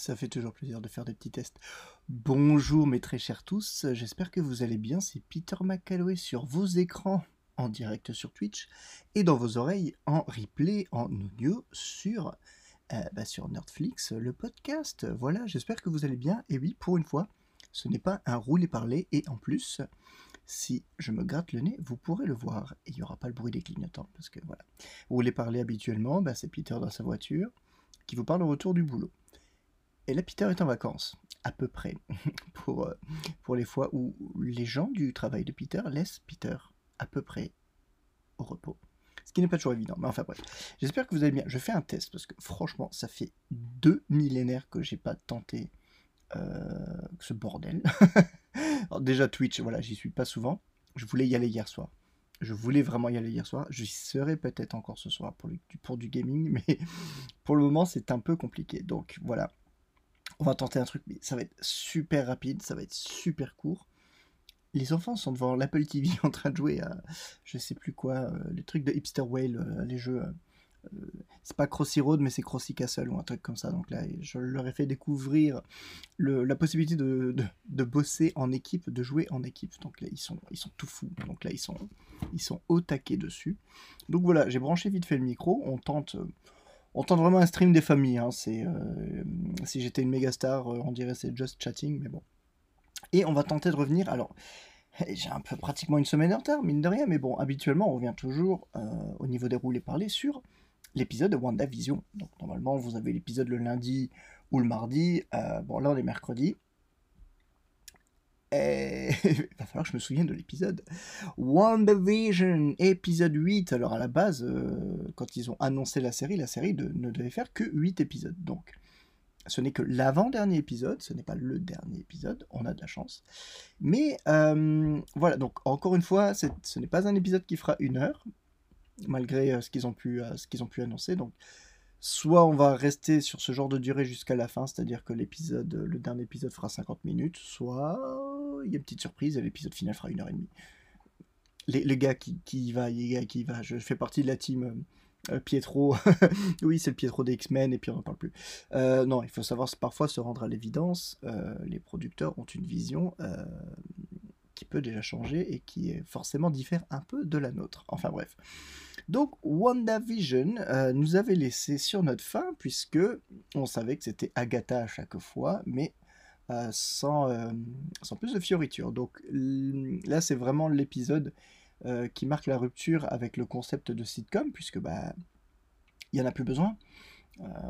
Ça fait toujours plaisir de faire des petits tests. Bonjour mes très chers tous, j'espère que vous allez bien. C'est Peter McCalloway sur vos écrans en direct sur Twitch et dans vos oreilles en replay, en audio sur, euh, bah, sur Nerdflix, le podcast. Voilà, j'espère que vous allez bien. Et oui, pour une fois, ce n'est pas un rouler parler et en plus, si je me gratte le nez, vous pourrez le voir. Il n'y aura pas le bruit des clignotants parce que voilà. Vous voulez parler habituellement, bah, c'est Peter dans sa voiture qui vous parle au retour du boulot. Et là, Peter est en vacances, à peu près, pour, euh, pour les fois où les gens du travail de Peter laissent Peter à peu près au repos. Ce qui n'est pas toujours évident, mais enfin bref. J'espère que vous allez bien. Je fais un test parce que franchement, ça fait deux millénaires que j'ai pas tenté euh, ce bordel. Déjà Twitch, voilà, j'y suis pas souvent. Je voulais y aller hier soir. Je voulais vraiment y aller hier soir. J'y serai peut-être encore ce soir pour, pour du gaming, mais pour le moment c'est un peu compliqué. Donc voilà, on va tenter un truc, mais ça va être super rapide, ça va être super court. Les enfants sont devant l'Apple TV en train de jouer à je sais plus quoi, euh, les trucs de Hipster Whale, euh, les jeux. Euh, c'est pas Crossy Road, mais c'est Crossy Castle ou un truc comme ça. Donc là, je leur ai fait découvrir la possibilité de, bosser en équipe, de jouer en équipe. Donc là, ils sont, ils sont tout fous. Donc là, ils sont, ils sont au taquet dessus. Donc voilà, j'ai branché vite fait le micro. On tente on tente vraiment un stream des familles. Hein. Euh, si j'étais une méga star, euh, on dirait c'est just chatting, mais bon. Et on va tenter de revenir. Alors, j'ai un peu pratiquement une semaine en retard, mine de rien, mais bon, habituellement, on revient toujours euh, au niveau des roulés parlés sur l'épisode de WandaVision. Donc, normalement, vous avez l'épisode le lundi ou le mardi. bon, là, on est mercredi. Et... il va falloir que je me souvienne de l'épisode. WandaVision, épisode 8. Alors à la base, euh, quand ils ont annoncé la série, la série ne devait faire que 8 épisodes. Donc ce n'est que l'avant-dernier épisode, ce n'est pas le dernier épisode, on a de la chance. Mais euh, voilà, donc encore une fois, ce n'est pas un épisode qui fera une heure, malgré euh, ce qu'ils ont, pu, ont pu annoncer. Donc soit on va rester sur ce genre de durée jusqu'à la fin, c'est-à-dire que l'épisode, le dernier épisode fera 50 minutes, soit il y a une petite surprise l'épisode final fera une heure et demie. Les, gars qui, y va, les gars qui y va, je fais partie de la team euh, Pietro. oui, c'est le Pietro des X-Men et puis on n'en parle plus. Euh, non, il faut savoir parfois se rendre à l'évidence. Euh, les producteurs ont une vision qui peut déjà changer et qui forcément diffère un peu de la nôtre. Enfin bref. Donc WandaVision nous avait laissé sur notre fin puisque on savait que c'était Agatha à chaque fois, mais sans, sans plus de fioritures. Donc là, c'est vraiment l'épisode qui marque la rupture avec le concept de sitcom, puisque bah il n'y en a plus besoin.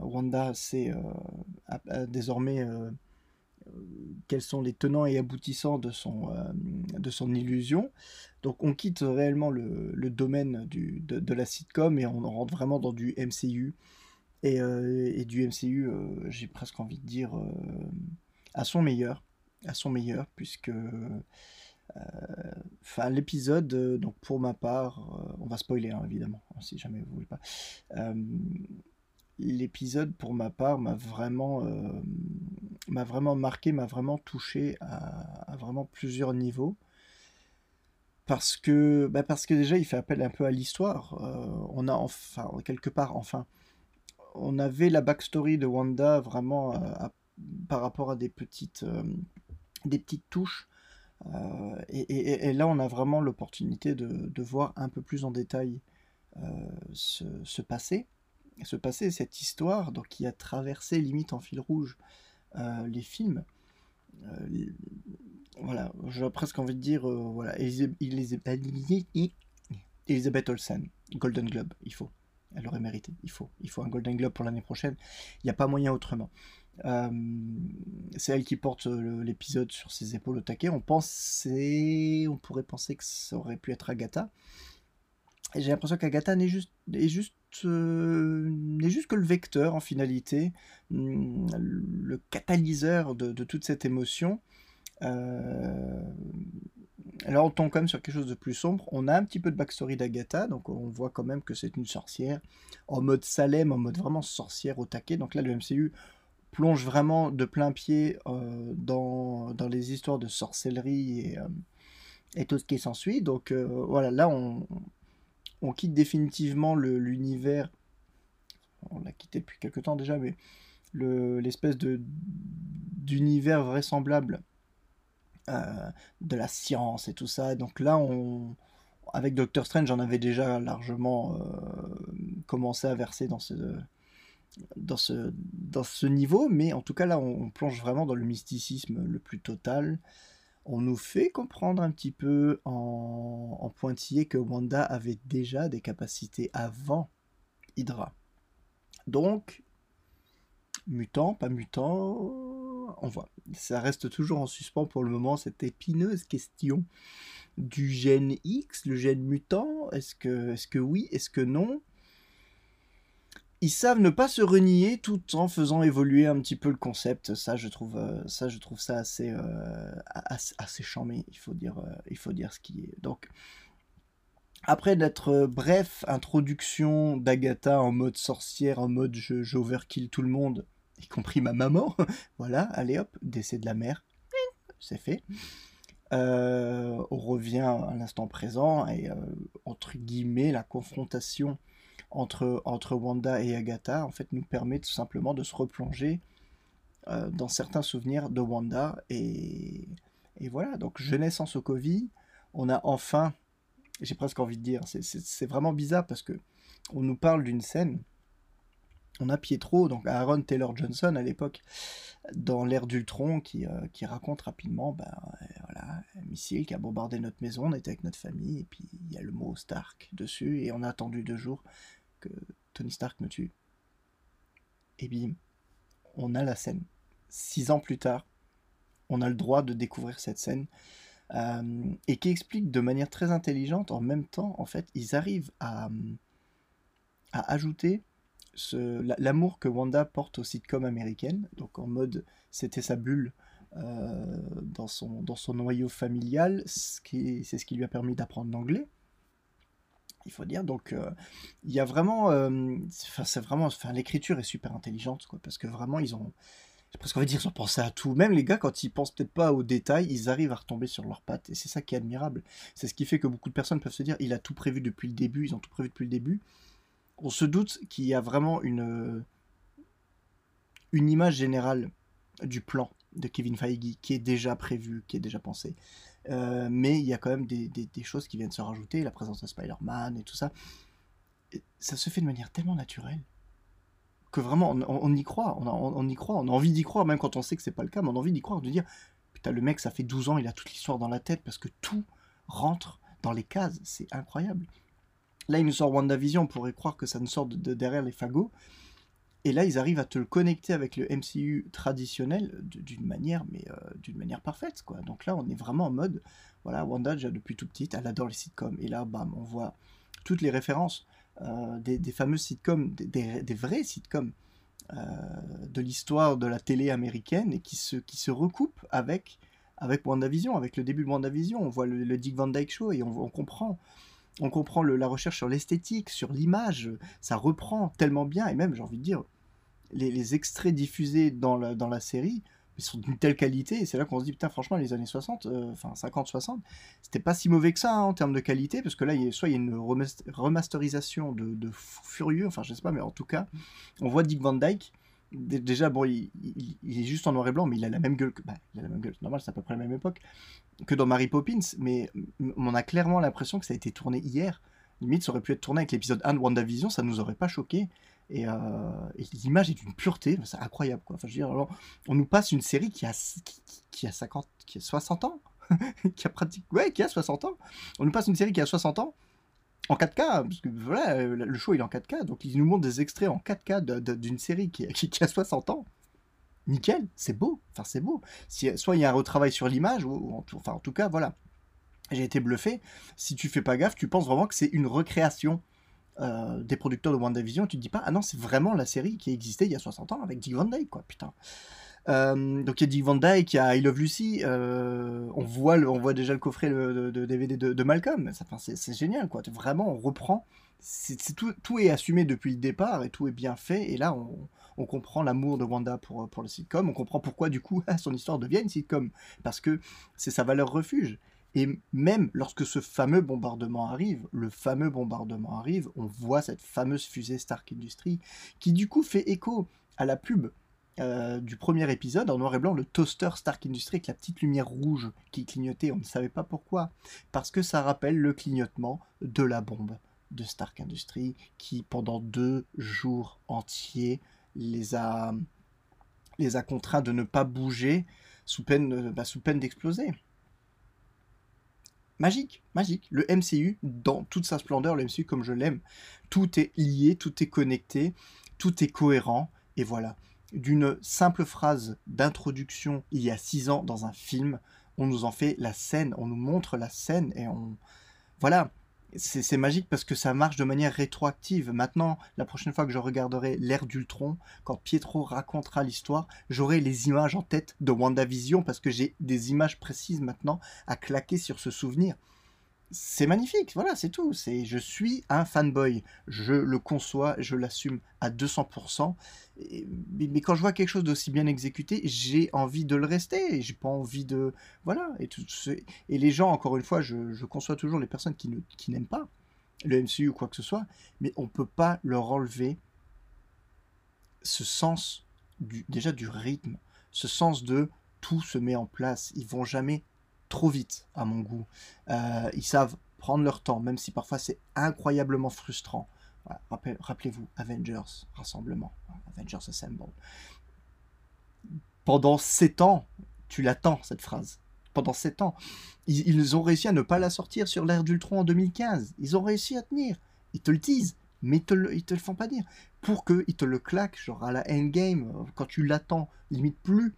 Wanda sait désormais quels sont les tenants et aboutissants de son, de son illusion. Donc on quitte réellement le, domaine de, la sitcom et on rentre vraiment dans du MCU. Et du MCU, j'ai presque envie de dire à son meilleur, à son meilleur, puisque euh, enfin l'épisode, euh, donc pour ma part, euh, on va spoiler hein, évidemment, hein, si jamais vous voulez pas. l'épisode pour ma part m'a vraiment, m'a vraiment marqué, m'a vraiment touché à, vraiment plusieurs niveaux parce que, bah parce que déjà il fait appel un peu à l'histoire. on a enfin quelque part enfin, on avait la backstory de Wanda vraiment à, par rapport à des petites, euh, des petites touches. Euh, et, là, on a vraiment l'opportunité de, voir un peu plus en détail euh, ce, passé, ce passé, cette histoire donc, qui a traversé limite en fil rouge les films. voilà, j'aurais presque envie de dire, voilà, Elizabeth Olsen, Golden Globe, il faut. Elle aurait mérité, il faut. Il faut un Golden Globe pour l'année prochaine. Il n'y a pas moyen autrement. Euh, c'est elle qui porte euh, l'épisode sur ses épaules au taquet. On pensait, on pourrait penser que ça aurait pu être Agatha. J'ai l'impression qu'Agatha n'est juste, est juste, euh, juste que le vecteur en finalité, hmm, le catalyseur de, toute cette émotion. Euh, alors on tombe quand même sur quelque chose de plus sombre. On a un petit peu de backstory d'Agatha, donc on voit quand même que c'est une sorcière en mode Salem, en mode vraiment sorcière au taquet. Donc là le MCU plonge vraiment de plein pied euh, dans, dans, les histoires de sorcellerie et, euh, et tout ce qui s'ensuit. Donc euh, voilà, là on, on quitte définitivement l'univers. On l'a quitté depuis quelques temps déjà, mais l'espèce de d'univers vraisemblable de la science et tout ça. Donc là, on, avec Doctor Strange, j'en avais déjà largement commencé à verser dans ce, dans, ce, dans ce niveau, mais en tout cas là, on, plonge vraiment dans le mysticisme le plus total. On nous fait comprendre un petit peu en, en pointillé que Wanda avait déjà des capacités avant Hydra. Donc, mutant, pas mutant, on voit. Ça reste toujours en suspens pour le moment, cette épineuse question du gène X, le gène mutant. Est-ce que, est que oui, est-ce que non? Ils savent ne pas se renier tout en faisant évoluer un petit peu le concept. Ça, je trouve euh, ça, je assez, euh, charmé. Il faut dire, euh, il faut dire ce qui est. Donc, après notre bref introduction d'Agatha en mode sorcière, en mode j'overkill tout le monde, y compris ma maman. voilà, allez hop, décès de la mère, c'est fait. On revient à l'instant présent et entre guillemets la confrontation entre, Wanda et Agatha en fait nous permet tout simplement de se replonger euh, dans certains souvenirs de Wanda et, et voilà. Donc jeunesse en Sokovie on a enfin j'ai presque envie de dire c'est vraiment bizarre parce que on nous parle d'une scène. On a Pietro, donc Aaron Taylor Johnson à l'époque, dans l'ère d'Ultron, qui, euh, raconte rapidement, ben voilà, un missile qui a bombardé notre maison, on était avec notre famille, et puis il y a le mot Stark dessus, et on a attendu deux jours que Tony Stark me tue. Et bim, on a la scène. Six ans plus tard, on a le droit de découvrir cette scène. Euh, et qui explique de manière très intelligente, en même temps, en fait, ils arrivent à, à ajouter l'amour que Wanda porte aux sitcoms américaines, donc en mode c'était sa bulle euh, dans, son, dans son noyau familial, c'est ce qui lui a permis d'apprendre l'anglais. Il faut dire, donc euh, il y a vraiment, euh, c'est vraiment, enfin l'écriture est super intelligente, parce que vraiment ils ont, envie de dire, ils ont pensé à tout. Même les gars, quand ils pensent peut-être pas aux détails, ils arrivent à retomber sur leurs pattes. Et c'est ça qui est admirable. C'est ce qui fait que beaucoup de personnes peuvent se dire, il a tout prévu depuis le début, ils ont tout prévu depuis le début on se doute qu'il y a vraiment une, une image générale du plan de Kevin Feige qui est déjà prévu, qui est déjà pensé. Euh, mais il y a quand même des, choses qui viennent se rajouter, la présence de Spider-Man et tout ça. ça se fait de manière tellement naturelle que vraiment on, y croit, on, y croit, on a envie d'y croire, même quand on sait que c'est pas le cas, mais on a envie d'y croire, de dire putain le mec ça fait 12 ans, il a toute l'histoire dans la tête parce que tout rentre dans les cases, c'est incroyable. Là, il nous sort WandaVision, on pourrait croire que ça nous sort de, derrière les fagots. Et là, ils arrivent à te le connecter avec le MCU traditionnel d'une manière, mais euh, d'une manière parfaite, quoi. Donc là, on est vraiment en mode, voilà, Wanda, déjà depuis tout petit, elle adore les sitcoms. Et là, bam, on voit toutes les références euh, des, des, fameux sitcoms, des, vrais sitcoms euh, de l'histoire de la télé américaine et qui se, qui se recoupent avec, avec WandaVision, avec le début de WandaVision. On voit le, Dick Van Dyke Show et on comprend on comprend la recherche sur l'esthétique, sur l'image, ça reprend tellement bien, et même j'ai envie de dire, les, extraits diffusés dans la, série sont d'une telle qualité, et c'est là qu'on se dit, putain, franchement, les années 60, euh, enfin 50-60, c'était pas si mauvais que ça hein, en termes de qualité, parce que là, il a, soit il y a une remasterisation de, furieux, enfin je sais pas, mais en tout cas, on voit Dick Van Dyke, déjà, bon, il, est juste en noir et blanc, mais il a la même gueule que. Bah, il a la même gueule, normal, c'est à peu près la même époque que dans Mary Poppins, mais on a clairement l'impression que ça a été tourné hier. Limite, ça aurait pu être tourné avec l'épisode 1 de WandaVision, ça nous aurait pas choqué. Et, euh, l'image est d'une pureté, c'est incroyable. Enfin, je veux dire, on nous passe une série qui a, qui, a 50, qui a 60 ans, qui a pratiquement. Ouais, qui a 60 ans. On nous passe une série qui a 60 ans en 4K, parce que voilà, le show il est en 4K, donc ils nous montrent des extraits en 4K d'une série qui, qui, a 60 ans. Nickel, c'est beau, enfin c'est beau. Si, soit il y a un retravail sur l'image, ou, enfin en tout cas, voilà. J'ai été bluffé. Si tu fais pas gaffe, tu penses vraiment que c'est une recréation euh, des producteurs de WandaVision. Tu te dis pas, ah non, c'est vraiment la série qui existait il y a 60 ans avec Dick Van Dyke, quoi, putain. Euh, donc il y a Dick Van Dyke, il y a I Love Lucy, euh, on, voit on voit déjà le coffret de, DVD de, Malcolm, c'est génial quoi, vraiment on reprend, tout, tout, est assumé depuis le départ et tout est bien fait, et là on, comprend l'amour de Wanda pour, pour le sitcom, on comprend pourquoi du coup son histoire devient une sitcom, parce que c'est sa valeur refuge. Et même lorsque ce fameux bombardement arrive, le fameux bombardement arrive, on voit cette fameuse fusée Stark Industries qui du coup fait écho à la pub euh, du premier épisode, en noir et blanc, le toaster Stark Industries avec la petite lumière rouge qui clignotait. On ne savait pas pourquoi. Parce que ça rappelle le clignotement de la bombe de Stark Industries qui, pendant deux jours entiers, les a, les a contraints de ne pas bouger sous peine, bah, sous peine d'exploser magique, magique. Le MCU, dans toute sa splendeur, le MCU comme je l'aime, tout est lié, tout est connecté, tout est cohérent, et voilà. D'une simple phrase d'introduction il y a six ans dans un film, on nous en fait la scène, on nous montre la scène, et on... Voilà, c'est magique parce que ça marche de manière rétroactive. Maintenant, la prochaine fois que je regarderai l'ère d'Ultron, quand Pietro racontera l'histoire, j'aurai les images en tête de WandaVision parce que j'ai des images précises maintenant à claquer sur ce souvenir c'est magnifique, voilà, c'est tout. C'est, je suis un fanboy, je le conçois, je l'assume à 200%. mais, quand je vois quelque chose d'aussi bien exécuté, j'ai envie de le rester. J'ai pas envie de, voilà. Et, et les gens, encore une fois, je, conçois toujours les personnes qui, n'aiment pas le MCU ou quoi que ce soit, mais on peut pas leur enlever ce sens du, déjà du rythme, ce sens de tout se met en place. Ils vont jamais trop vite, à mon goût. Euh, ils savent prendre leur temps, même si parfois c'est incroyablement frustrant. Rappelez-vous, Avengers, rassemblement, Avengers Assemble. Pendant sept ans, tu l'attends, cette phrase. Pendant sept ans, ils, ont réussi à ne pas la sortir sur l'ère d'Ultron en 2015. Ils ont réussi à tenir. Ils te le disent, mais ils te le, te le font pas dire. Pour qu'ils te le claquent, genre à la endgame, euh, quand tu l'attends, limite plus,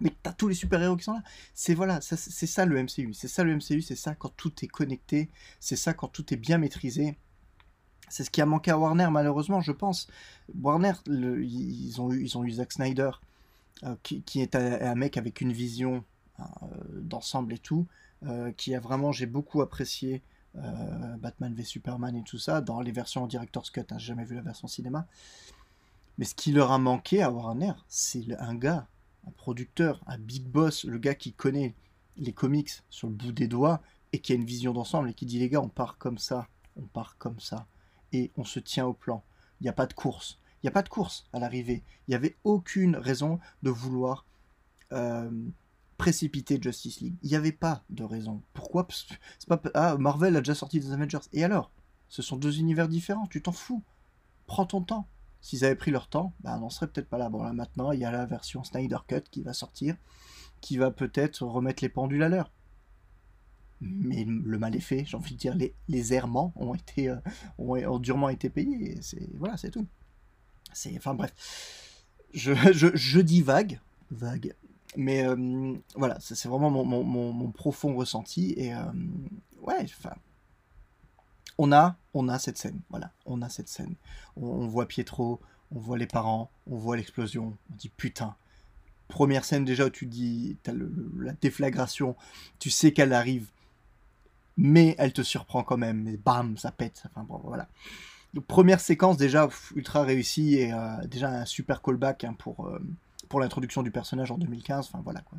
mais t'as tous les super-héros qui sont là. C'est voilà, c'est ça le MCU. C'est ça le MCU, c'est ça quand tout est connecté, c'est ça quand tout est bien maîtrisé. C'est ce qui a manqué à Warner malheureusement, je pense. Warner, ils, ont eu, ils ont eu Zack Snyder, euh, qui, est un, mec avec une vision euh, d'ensemble et tout, euh, qui a vraiment, j'ai beaucoup apprécié Batman v Superman et tout ça, dans les versions en Director's Cut, hein, j'ai jamais vu la version cinéma. Mais ce qui leur a manqué à Warner, c'est un gars un producteur, un big boss, le gars qui connaît les comics sur le bout des doigts et qui a une vision d'ensemble et qui dit les gars, on part comme ça, on part comme ça et on se tient au plan. Il n'y a pas de course. Il n'y a pas de course à l'arrivée. Il n'y avait aucune raison de vouloir euh, précipiter Justice League. Il n'y avait pas de raison. Pourquoi? C'est pas ah, Marvel a déjà sorti des Avengers. Et alors? Ce sont deux univers différents. Tu t'en fous. Prends ton temps. S'ils avaient pris leur temps, bah, on serait peut-être pas là. Bon, là maintenant, il y a la version Snyder Cut qui va sortir, qui va peut-être remettre les pendules à l'heure. Mais le mal est fait, j'ai envie de dire, les, les errements ont, été, euh, ont, durement été payés. C'est, voilà, c'est tout. C'est, enfin bref, je, je, dis vague, vague, mais euh, voilà, c'est vraiment mon, mon, mon, profond ressenti. Et euh, ouais, enfin, on a, on a cette scène, voilà, on a cette scène. On, voit Pietro, on voit les parents, on voit l'explosion, on dit putain. Première scène déjà où tu dis, t'as la déflagration, tu sais qu'elle arrive, mais elle te surprend quand même, mais bam, ça pète, enfin bon, voilà. première séquence déjà ultra réussie et euh, déjà un super callback hein, pour, euh, pour l'introduction du personnage en 2015, enfin voilà quoi.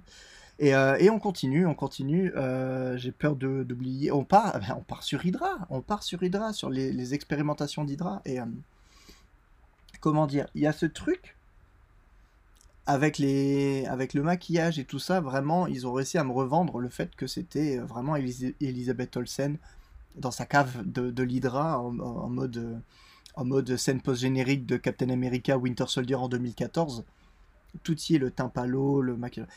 Euh, et, on continue, on continue. Euh, j'ai peur d'oublier. On part, on part sur Hydra. On part sur Hydra, sur les, expérimentations d'Hydra. Et euh, comment dire Il y a ce truc avec les, avec le maquillage et tout ça. Vraiment, ils ont réussi à me revendre le fait que c'était vraiment Elisabeth Olsen dans sa cave de, l'Hydra en, mode en mode scène post-générique de Captain America Winter Soldier en 2014. Tout y est, le teint le maquillage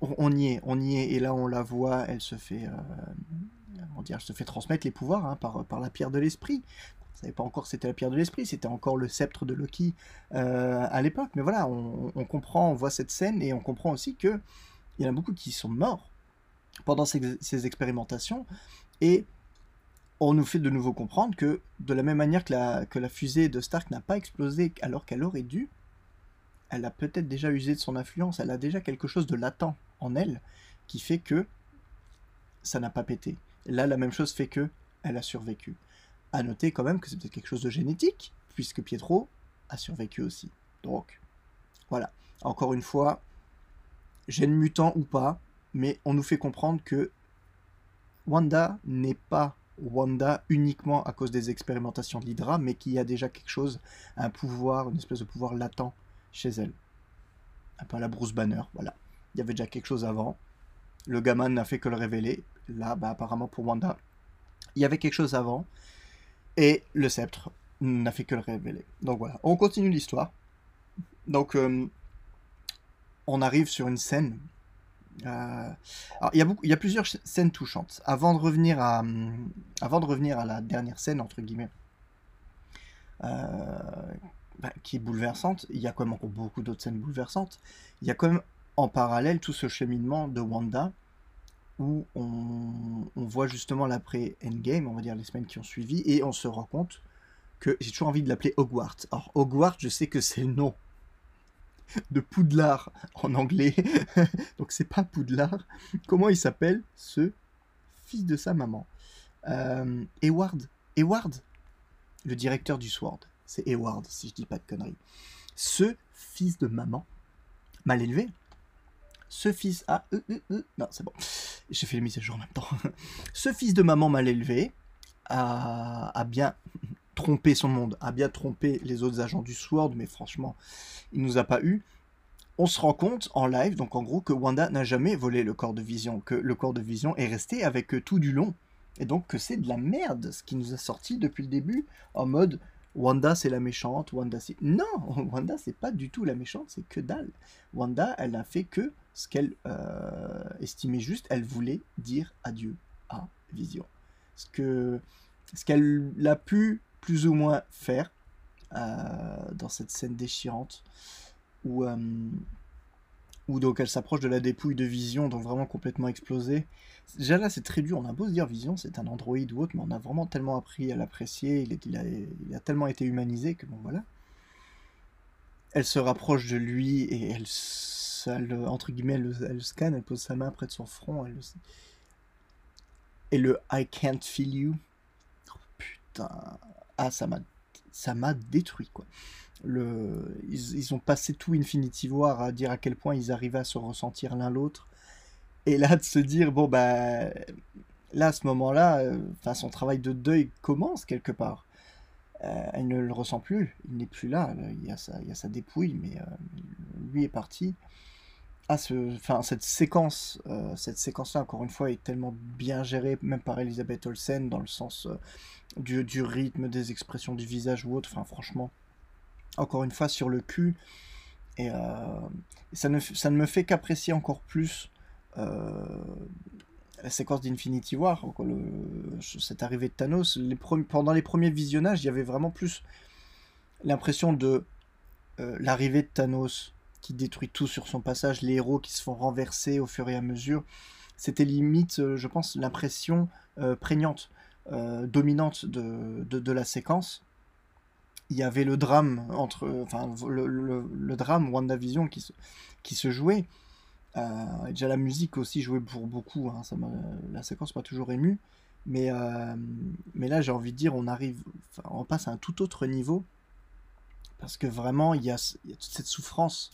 on, y est, on y est, et là on la voit, elle se fait, euh, se fait transmettre les pouvoirs hein, par, la pierre de l'esprit. On savait pas encore c'était la pierre de l'esprit, c'était encore le sceptre de Loki euh, à l'époque, mais voilà, on, comprend, on voit cette scène et on comprend aussi que il y en a beaucoup qui sont morts pendant ces, expérimentations et on nous fait de nouveau comprendre que de la même manière que la fusée de Stark n'a pas explosé alors qu'elle aurait dû, elle a peut-être déjà usé de son influence, elle a déjà quelque chose de latent en elle qui fait que ça n'a pas pété. Là, la même chose fait que elle a survécu. À noter quand même que c'est peut-être quelque chose de génétique, puisque Pietro a survécu aussi. Donc, voilà. Encore une fois, gène mutant ou pas, mais on nous fait comprendre que Wanda n'est pas Wanda uniquement à cause des expérimentations de l'Hydra, mais qu'il y a déjà quelque chose, un pouvoir, une espèce de pouvoir latent chez elle. un peu la Bruce Banner, voilà. Il y avait déjà quelque chose avant. Le gamin n'a fait que le révéler. Là, bah, apparemment pour Wanda, il y avait quelque chose avant. Et le sceptre n'a fait que le révéler. Donc voilà, on continue l'histoire. Donc, euh, on arrive sur une scène. Euh, alors, il y, a beaucoup, il y a plusieurs scènes touchantes. Avant de, revenir à, avant de revenir à la dernière scène, entre guillemets, euh, bah, qui est bouleversante, il y a quand même encore beaucoup d'autres scènes bouleversantes. Il y a quand même en parallèle tout ce cheminement de Wanda où on, voit justement l'après-endgame, on va dire les semaines qui ont suivi, et on se rend compte que j'ai toujours envie de l'appeler Hogwarts. Alors Hogwarts, je sais que c'est le nom de Poudlard en anglais, donc c'est pas Poudlard. Comment il s'appelle ce fils de sa maman? Euh, Eward Eward Le directeur du Sword. C'est Eward, si je dis pas de conneries. Ce fils de maman, mal élevé, ce fils a... Euh, euh, euh, non, c'est bon. J'ai fait les mises à jour en même temps. Ce fils de maman mal élevé a, bien trompé son monde, a bien trompé les autres agents du SWORD, mais franchement, il nous a pas eu. On se rend compte en live, donc en gros, que Wanda n'a jamais volé le corps de Vision, que le corps de Vision est resté avec tout du long. Et donc que c'est de la merde ce qui nous a sorti depuis le début, en mode Wanda c'est la méchante, Wanda c'est... Non, Wanda c'est pas du tout la méchante, c'est que dalle. Wanda, elle n'a fait que ce qu'elle euh, estimait juste, elle voulait dire adieu à Vision. Ce que ce qu'elle a pu plus ou moins faire euh, dans cette scène déchirante où, euh, où donc elle s'approche de la dépouille de Vision, donc vraiment complètement explosée. Déjà là, c'est très dur. On a beau se dire Vision, c'est un androïde ou autre, mais on a vraiment tellement appris à l'apprécier. Il, il, a, tellement été humanisé que bon, voilà. Elle se rapproche de lui et elle elle, entre guillemets, elle, scanne, elle pose sa main près de son front. Et le I can't feel you. Oh, putain. Ah, ça m'a, ça m'a détruit, quoi. Le, ils, ils, ont passé tout Infinity à dire à quel point ils arrivaient à se ressentir l'un l'autre. Et là, de se dire, bon, bah, là, à ce moment-là, euh, son travail de deuil commence quelque part. Euh, elle ne le ressent plus, il n'est plus là, il y a sa, il y a sa dépouille, mais euh, lui est parti cette séquence, euh, cette séquence-là, encore une fois, est tellement bien gérée, même par Elisabeth Olsen, dans le sens euh, du, rythme, des expressions du visage ou autre. Enfin, franchement, encore une fois, sur le cul. Et, euh, ça, ne, me fait qu'apprécier encore plus la séquence d'Infinity War, cette arrivée de Thanos. Pendant les premiers visionnages, il y avait vraiment plus l'impression de l'arrivée de Thanos qui détruit tout sur son passage, les héros qui se font renverser au fur et à mesure. C'était limite, euh, je pense, l'impression euh, prégnante, euh, dominante de, de, la séquence. Il y avait le drame entre, enfin, le, le, drame WandaVision qui se, qui se jouait. déjà la musique aussi jouait pour beaucoup. Hein, ça la séquence m'a toujours ému. Mais, mais là, j'ai envie de dire, on arrive, on passe à un tout autre niveau parce que vraiment, il y a, il y a toute cette souffrance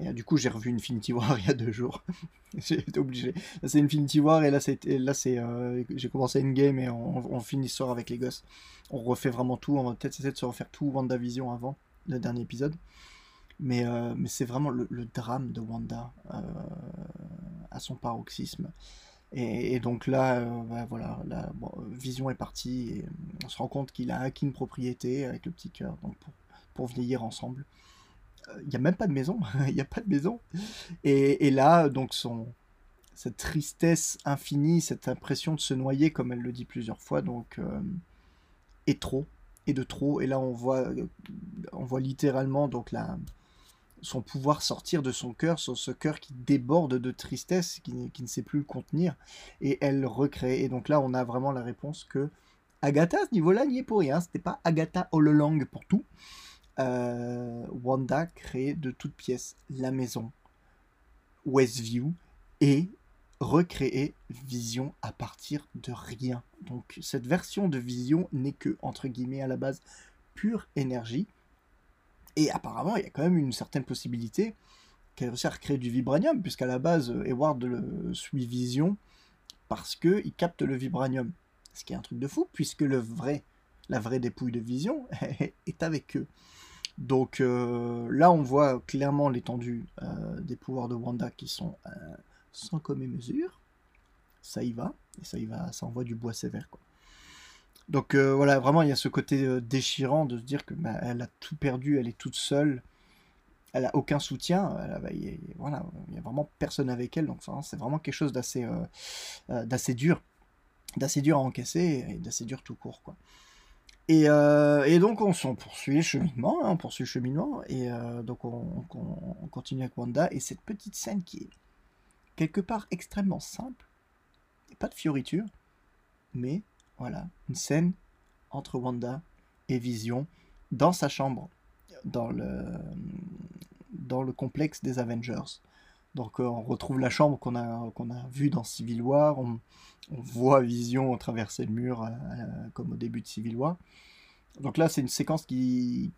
euh, du coup, j'ai revu Infinity War il y a deux jours. j'ai été obligé. Là, c'est Infinity War et là, c'est, là, c'est, euh, j'ai commencé une game et on, finit l'histoire avec les gosses. On refait vraiment tout. On va peut-être essayer de se refaire tout WandaVision avant le dernier épisode. Mais, euh, mais c'est vraiment le, drame de Wanda à son paroxysme. Et, donc là, bah, voilà, la Vision est partie on se rend compte qu'il a acquis une propriété avec le petit cœur donc pour, pour vieillir ensemble il n'y a même pas de maison, il n'y a pas de maison. Et, là, donc, son, cette tristesse infinie, cette impression de se noyer, comme elle le dit plusieurs fois, donc, euh, est trop, et de trop. Et là, on voit, on voit littéralement donc la, son pouvoir sortir de son cœur, ce cœur qui déborde de tristesse, qui, ne sait plus le contenir, et elle recrée. Et donc là, on a vraiment la réponse que Agatha, à ce niveau-là, n'y est pour rien. C'était pas Agatha all pour tout. Euh, Wanda crée de toutes pièces la maison Westview et recréer Vision à partir de rien. Donc cette version de Vision n'est que, entre guillemets, à la base, pure énergie. Et apparemment, il y a quand même une certaine possibilité qu'elle réussisse à recréer du vibranium, puisqu'à la base, Edward suit Vision parce qu'il capte le vibranium. Ce qui est un truc de fou, puisque le vrai, la vraie dépouille de Vision est avec eux. Donc là, on voit clairement l'étendue des pouvoirs de Wanda qui sont sans commune mesure. Ça y va, et ça y va, ça envoie du bois sévère. Donc voilà, vraiment, il y a ce côté déchirant de se dire que bah, elle a tout perdu, elle est toute seule, elle a aucun soutien, y a, voilà, il y a vraiment personne avec elle, donc c'est vraiment quelque chose d'assez d'assez dur, d'assez dur à encaisser et d'assez dur tout court, quoi. Et, donc on, s'en poursuit le cheminement, hein, on poursuit le cheminement, et donc on, on, continue avec Wanda, et cette petite scène qui est quelque part extrêmement simple, pas de fioriture, mais voilà, une scène entre Wanda et Vision dans sa chambre, dans le, dans le complexe des Avengers. Donc euh, on retrouve la chambre qu'on a, vue dans Civil War, on, voit Vision traverser le mur euh, euh, comme au début de Civil War. Donc là c'est une séquence qui,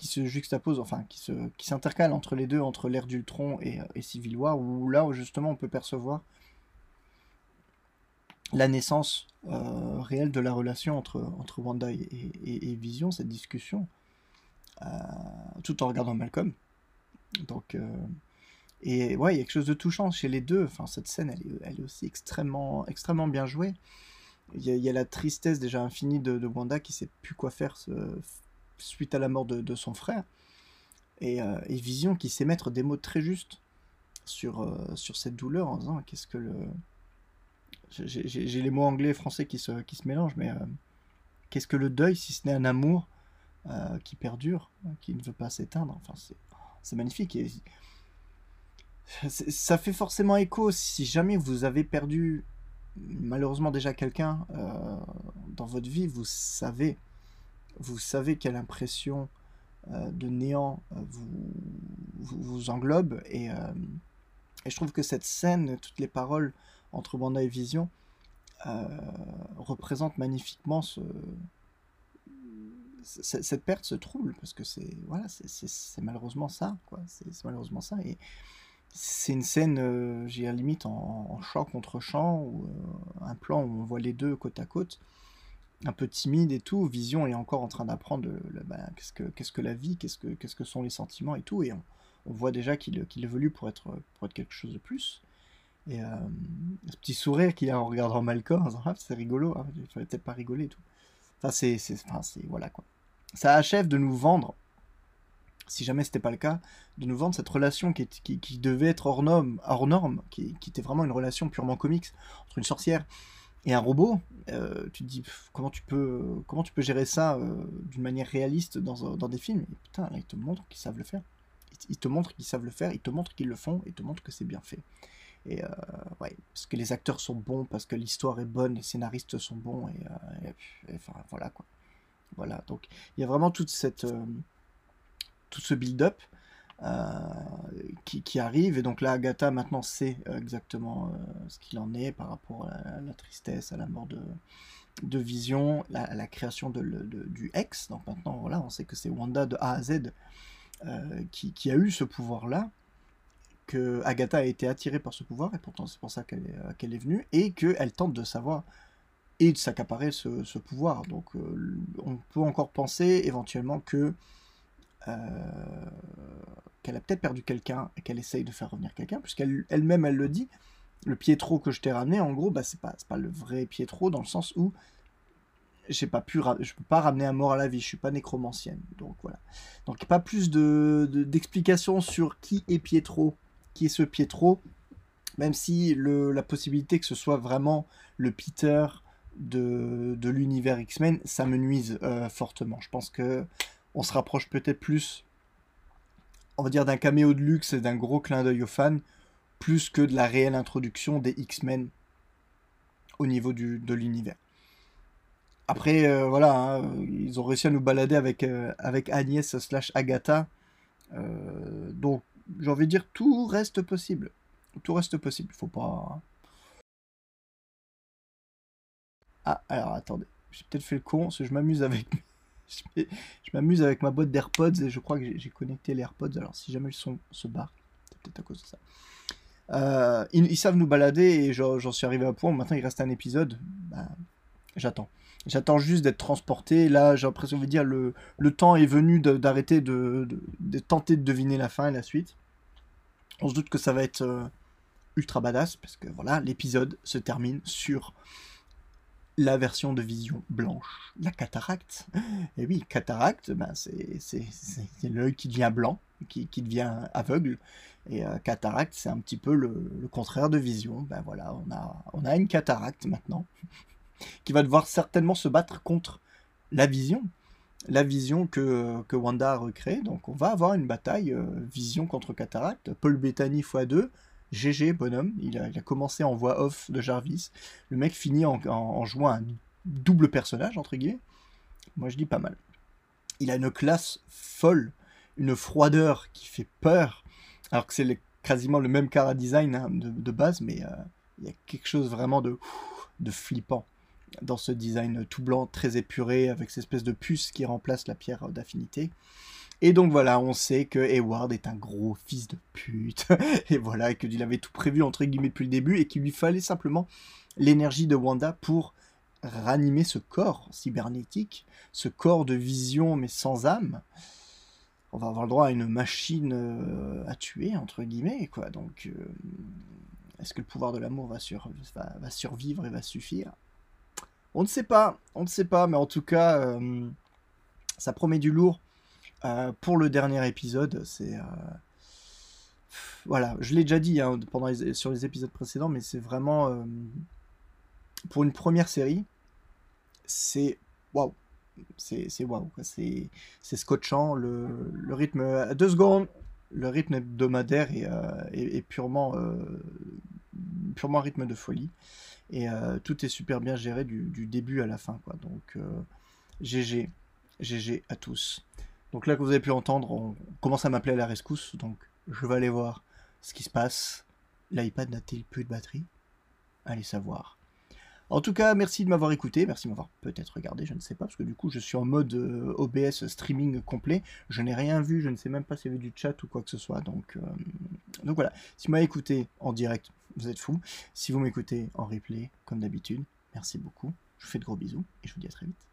se juxtapose, enfin qui, s'intercale entre les deux, entre l'ère d'Ultron et, et Civil War, où là justement on peut percevoir la naissance réelle de la relation entre, entre Wanda et, Vision, cette discussion, tout en regardant Malcolm. Donc, et ouais, il y a quelque chose de touchant chez les deux. Enfin, cette scène, elle est, aussi extrêmement, extrêmement bien jouée. Il y, a, la tristesse déjà infinie de, Wanda qui sait plus quoi faire suite à la mort de, son frère. Et, Vision qui sait mettre des mots très justes sur, sur cette douleur en disant qu'est-ce que le j'ai les mots anglais et français qui se, qui se mélangent, mais euh, qu'est-ce que le deuil si ce n'est un amour euh, qui perdure, qui ne veut pas s'éteindre Enfin, c'est magnifique. Et, ça fait forcément écho si jamais vous avez perdu malheureusement déjà quelqu'un euh, dans votre vie, vous savez, vous savez quelle impression de néant vous, vous, englobe. Et, et, je trouve que cette scène, toutes les paroles entre Wanda et Vision euh, représente magnifiquement ce, cette perte, ce trouble, parce que c'est voilà, c'est malheureusement ça, quoi. C'est malheureusement ça. C'est une scène, euh, j'ai à limite en, champ contre champ, ou euh, un plan où on voit les deux côte à côte, un peu timide et tout. Vision est encore en train d'apprendre bah, qu'est-ce que qu'est-ce que la vie, qu'est-ce que qu'est-ce que sont les sentiments et tout. Et on, voit déjà qu'il évolue pour être pour être quelque chose de plus. Et euh, ce petit sourire qu'il a en regardant Malcolm, ah, c'est rigolo, hein, il fallait peut-être pas rigoler et tout. Enfin, c'est, enfin, c'est, voilà quoi. Ça achève de nous vendre, si jamais c'était pas le cas, de nous vendre cette relation qui, devait être hors norme, hors norme qui, était vraiment une relation purement comique entre une sorcière et un robot. Euh, tu te dis comment tu peux, comment tu peux gérer ça euh, d'une manière réaliste dans, dans des films? Et putain, là, ils te montrent qu'ils savent le faire. Ils te montrent qu'ils savent le faire, ils te montrent qu'ils le font, et ils te montrent que c'est bien fait. Et euh, ouais, parce que les acteurs sont bons, parce que l'histoire est bonne, les scénaristes sont bons, et, euh, enfin voilà quoi. Voilà, donc il y a vraiment toute cette, euh, tout ce build-up qui, qui, arrive, et donc là Agatha maintenant sait exactement ce qu'il en est par rapport à la, tristesse, à la mort de, de Vision, à la création de, du ex. Donc maintenant, voilà, on sait que c'est Wanda de A à Z qui, qui, a eu ce pouvoir-là que Agatha a été attirée par ce pouvoir, et pourtant c'est pour ça qu'elle est, euh, est, venue, et qu'elle tente de savoir et de s'accaparer ce, pouvoir. Donc euh, on peut encore penser éventuellement que euh, qu'elle a peut-être perdu quelqu'un et qu'elle essaye de faire revenir quelqu'un, puisqu'elle elle-même elle le dit. Le Pietro que je t'ai ramené, en gros, bah, c'est pas, le vrai Pietro dans le sens où j'ai pas pu je peux pas ramener un mort à la vie je suis pas nécromancienne donc voilà donc pas plus de d'explications sur qui est Pietro qui est ce Pietro, même si le, la possibilité que ce soit vraiment le Peter de, de l'univers X-Men, ça me nuise euh, fortement. Je pense que on se rapproche peut-être plus, on va dire, d'un caméo de luxe et d'un gros clin d'œil aux fans, plus que de la réelle introduction des X-Men au niveau du, de l'univers. Après, euh, voilà, hein, ils ont réussi à nous balader avec, euh, Agnès slash Agatha. donc, j'ai envie de dire, tout reste possible. Tout reste possible. Faut pas. Ah, alors attendez. J'ai peut-être fait le con, que je m'amuse avec. Je m'amuse avec ma boîte d'AirPods et je crois que j'ai connecté les AirPods. Alors, si jamais le son se barre, c'est peut-être à cause de ça. Euh, ils, savent nous balader et j'en suis arrivé à point. Maintenant, il reste un épisode. Bah, j'attends. J'attends juste d'être transporté. Là, j'ai l'impression de dire le, le temps est venu d'arrêter de, de, tenter de deviner la fin et la suite. On se doute que ça va être euh, ultra badass parce que voilà, l'épisode se termine sur la version de vision blanche, la cataracte. Et oui, cataracte, ben c'est l'œil qui devient blanc, qui, qui devient aveugle. Et euh, cataracte, c'est un petit peu le, le, contraire de vision. Ben voilà, on a, on a une cataracte maintenant, qui va devoir certainement se battre contre la vision. La vision que, que Wanda a recréée. Donc on va avoir une bataille euh, vision contre cataracte. Paul Bettany x2, GG, bonhomme. Il a, commencé en voix off de Jarvis. Le mec finit en, jouant un double personnage, entre guillemets. Moi, je dis pas mal. Il a une classe folle, une froideur qui fait peur, alors que c'est quasiment le même cara design hein, de, base, mais euh, il y a quelque chose vraiment de, de flippant dans ce design tout blanc, très épuré, avec cette espèce de puce qui remplace la pierre d'affinité. Et donc voilà, on sait que Hayward est un gros fils de pute. et voilà, qu'il avait tout prévu entre guillemets depuis le début et qu'il lui fallait simplement l'énergie de Wanda pour ranimer ce corps cybernétique, ce corps de vision mais sans âme. On va avoir le droit à une machine euh, à tuer, entre guillemets, quoi. Donc, euh, est-ce que le pouvoir de l'amour va, survivre et va suffire? On ne sait pas, on ne sait pas, mais en tout cas, euh, ça promet du lourd. Euh, pour le dernier épisode, c'est. Euh, voilà, je l'ai déjà dit hein, pendant sur les épisodes précédents, mais c'est vraiment. Euh, pour une première série, c'est. Waouh! C'est waouh! C'est scotchant, le, le, rythme. À deux secondes, le rythme hebdomadaire est, est, purement. purement rythme de folie. Et tout est super bien géré du, du, début à la fin, quoi. Donc, GG. GG à tous. Donc là, que vous avez pu entendre, on commence à m'appeler à la rescousse, donc je vais aller voir ce qui se passe. L'iPad n'a-t-il plus de batterie? Allez savoir. En tout cas, merci de m'avoir écouté, merci de m'avoir peut-être regardé, je ne sais pas, parce que du coup, je suis en mode euh, OBS streaming complet. Je n'ai rien vu, je ne sais même pas s'il y avait du chat ou quoi que ce soit. Euh, donc voilà, si vous m'avez écouté en direct, vous êtes fou. Si vous m'écoutez en replay, comme d'habitude, merci beaucoup. Je vous fais de gros bisous et je vous dis à très vite.